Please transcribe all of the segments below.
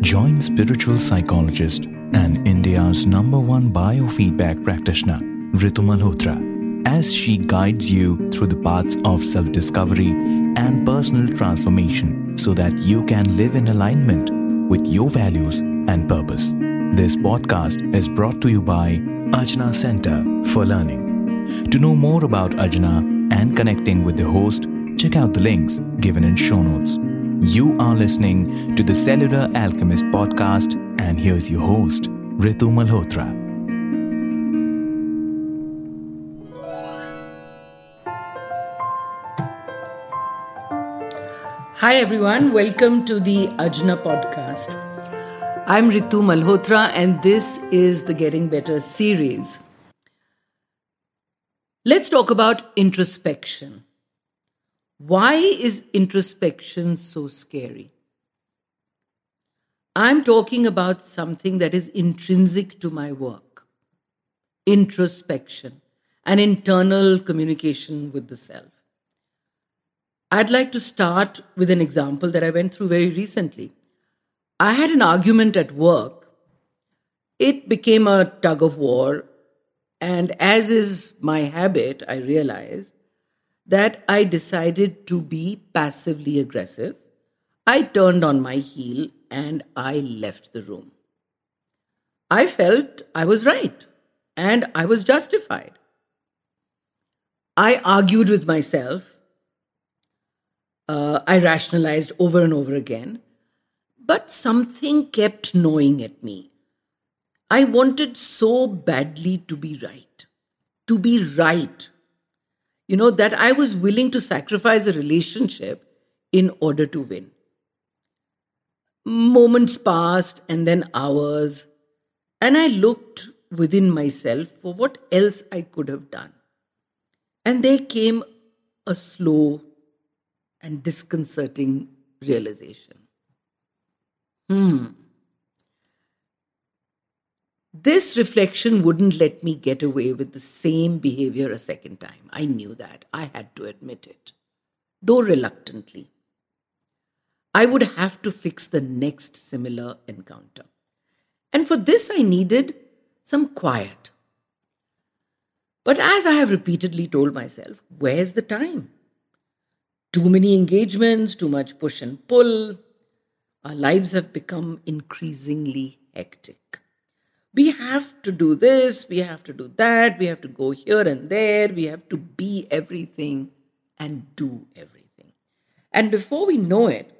Join spiritual psychologist and India's number one biofeedback practitioner, Ritu Malhotra, as she guides you through the paths of self discovery and personal transformation so that you can live in alignment with your values and purpose. This podcast is brought to you by Ajna Center for Learning. To know more about Ajna and connecting with the host, check out the links given in show notes. You are listening to the Cellular Alchemist podcast, and here's your host, Ritu Malhotra. Hi, everyone. Welcome to the Ajna podcast. I'm Ritu Malhotra, and this is the Getting Better series. Let's talk about introspection. Why is introspection so scary? I'm talking about something that is intrinsic to my work introspection, an internal communication with the self. I'd like to start with an example that I went through very recently. I had an argument at work. It became a tug of war, and as is my habit, I realized that I decided to be passively aggressive. I turned on my heel and I left the room. I felt I was right and I was justified. I argued with myself. Uh, I rationalized over and over again. But something kept gnawing at me. I wanted so badly to be right. To be right you know, that I was willing to sacrifice a relationship in order to win. Moments passed and then hours, and I looked within myself for what else I could have done. And there came a slow and disconcerting realization. Hmm. This reflection wouldn't let me get away with the same behavior a second time. I knew that. I had to admit it, though reluctantly. I would have to fix the next similar encounter. And for this, I needed some quiet. But as I have repeatedly told myself, where's the time? Too many engagements, too much push and pull. Our lives have become increasingly hectic we have to do this, we have to do that, we have to go here and there, we have to be everything and do everything. And before we know it,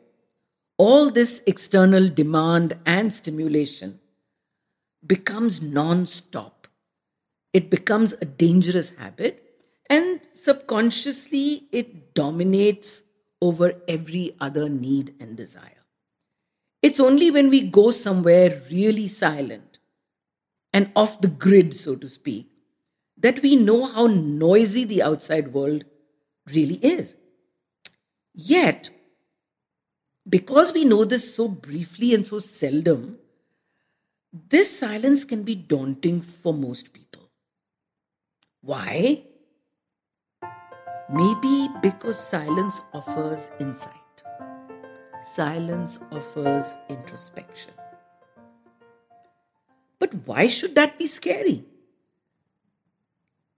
all this external demand and stimulation becomes non stop. It becomes a dangerous habit, and subconsciously, it dominates over every other need and desire. It's only when we go somewhere really silent and off the grid, so to speak, that we know how noisy the outside world really is. Yet, because we know this so briefly and so seldom, this silence can be daunting for most people. Why? Maybe because silence offers insight, silence offers introspection. But why should that be scary?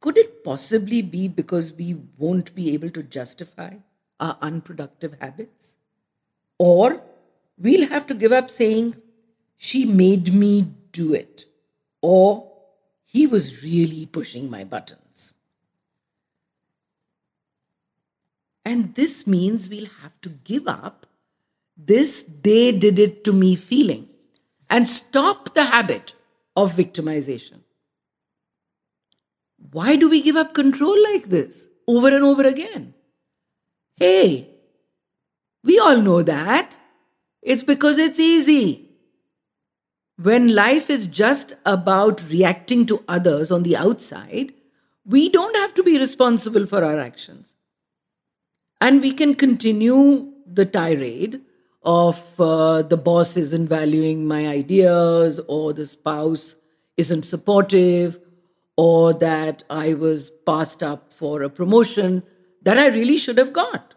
Could it possibly be because we won't be able to justify our unproductive habits? Or we'll have to give up saying, she made me do it, or he was really pushing my buttons. And this means we'll have to give up this they did it to me feeling and stop the habit of victimization. Why do we give up control like this over and over again? Hey, we all know that. It's because it's easy. When life is just about reacting to others on the outside, we don't have to be responsible for our actions. And we can continue the tirade of uh, the boss isn't valuing my ideas, or the spouse isn't supportive, or that I was passed up for a promotion that I really should have got.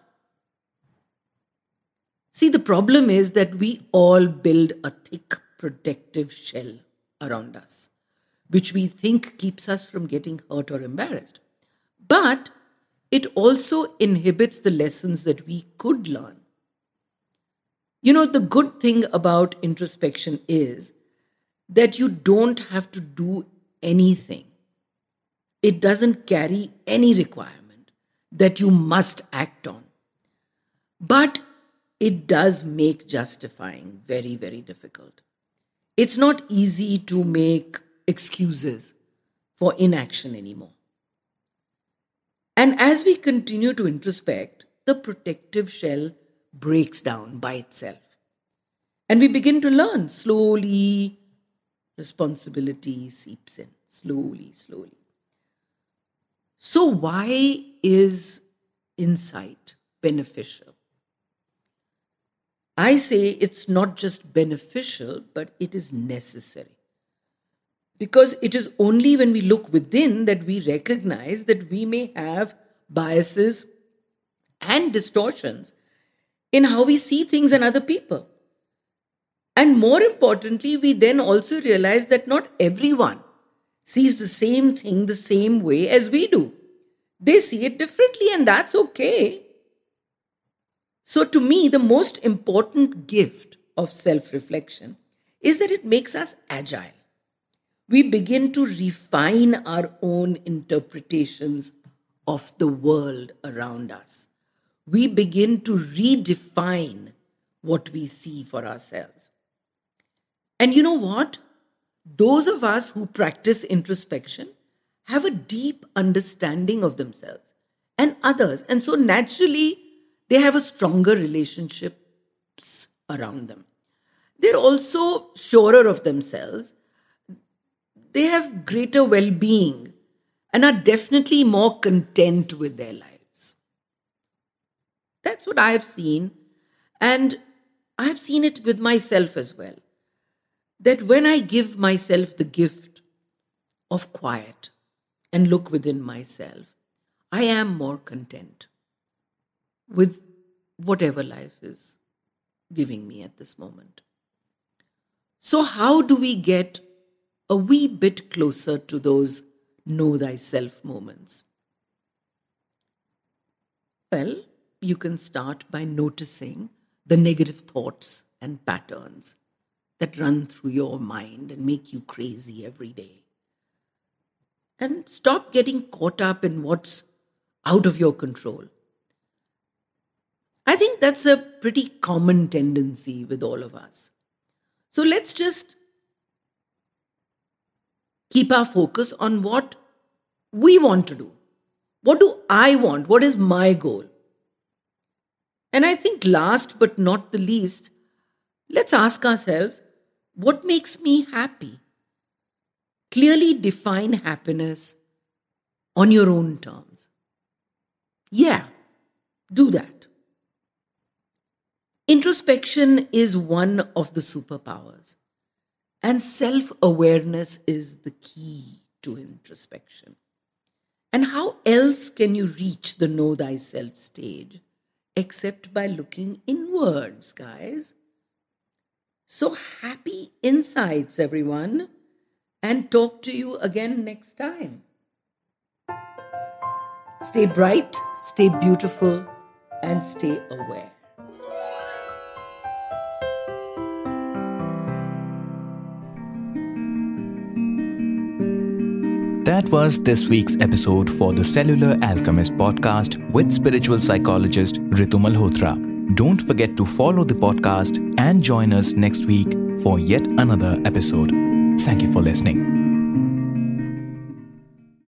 See, the problem is that we all build a thick protective shell around us, which we think keeps us from getting hurt or embarrassed. But it also inhibits the lessons that we could learn. You know, the good thing about introspection is that you don't have to do anything. It doesn't carry any requirement that you must act on. But it does make justifying very, very difficult. It's not easy to make excuses for inaction anymore. And as we continue to introspect, the protective shell breaks down by itself. And we begin to learn slowly, responsibility seeps in slowly, slowly. So, why is insight beneficial? I say it's not just beneficial, but it is necessary. Because it is only when we look within that we recognize that we may have biases and distortions in how we see things and other people. And more importantly, we then also realize that not everyone sees the same thing the same way as we do. They see it differently, and that's okay. So, to me, the most important gift of self reflection is that it makes us agile. We begin to refine our own interpretations of the world around us. We begin to redefine what we see for ourselves. And you know what? Those of us who practice introspection have a deep understanding of themselves and others. And so naturally, they have a stronger relationships around them. They're also surer of themselves. They have greater well being and are definitely more content with their lives. That's what I have seen. And I have seen it with myself as well. That when I give myself the gift of quiet and look within myself, I am more content with whatever life is giving me at this moment. So, how do we get a wee bit closer to those know thyself moments? Well, you can start by noticing the negative thoughts and patterns that run through your mind and make you crazy every day. And stop getting caught up in what's out of your control. I think that's a pretty common tendency with all of us. So let's just keep our focus on what we want to do. What do I want? What is my goal? And I think last but not the least, let's ask ourselves what makes me happy? Clearly define happiness on your own terms. Yeah, do that. Introspection is one of the superpowers, and self awareness is the key to introspection. And how else can you reach the know thyself stage except by looking inwards, guys? So happy insights, everyone, and talk to you again next time. Stay bright, stay beautiful, and stay aware. That was this week's episode for the Cellular Alchemist podcast with spiritual psychologist Ritu Malhotra. Don't forget to follow the podcast and join us next week for yet another episode. Thank you for listening.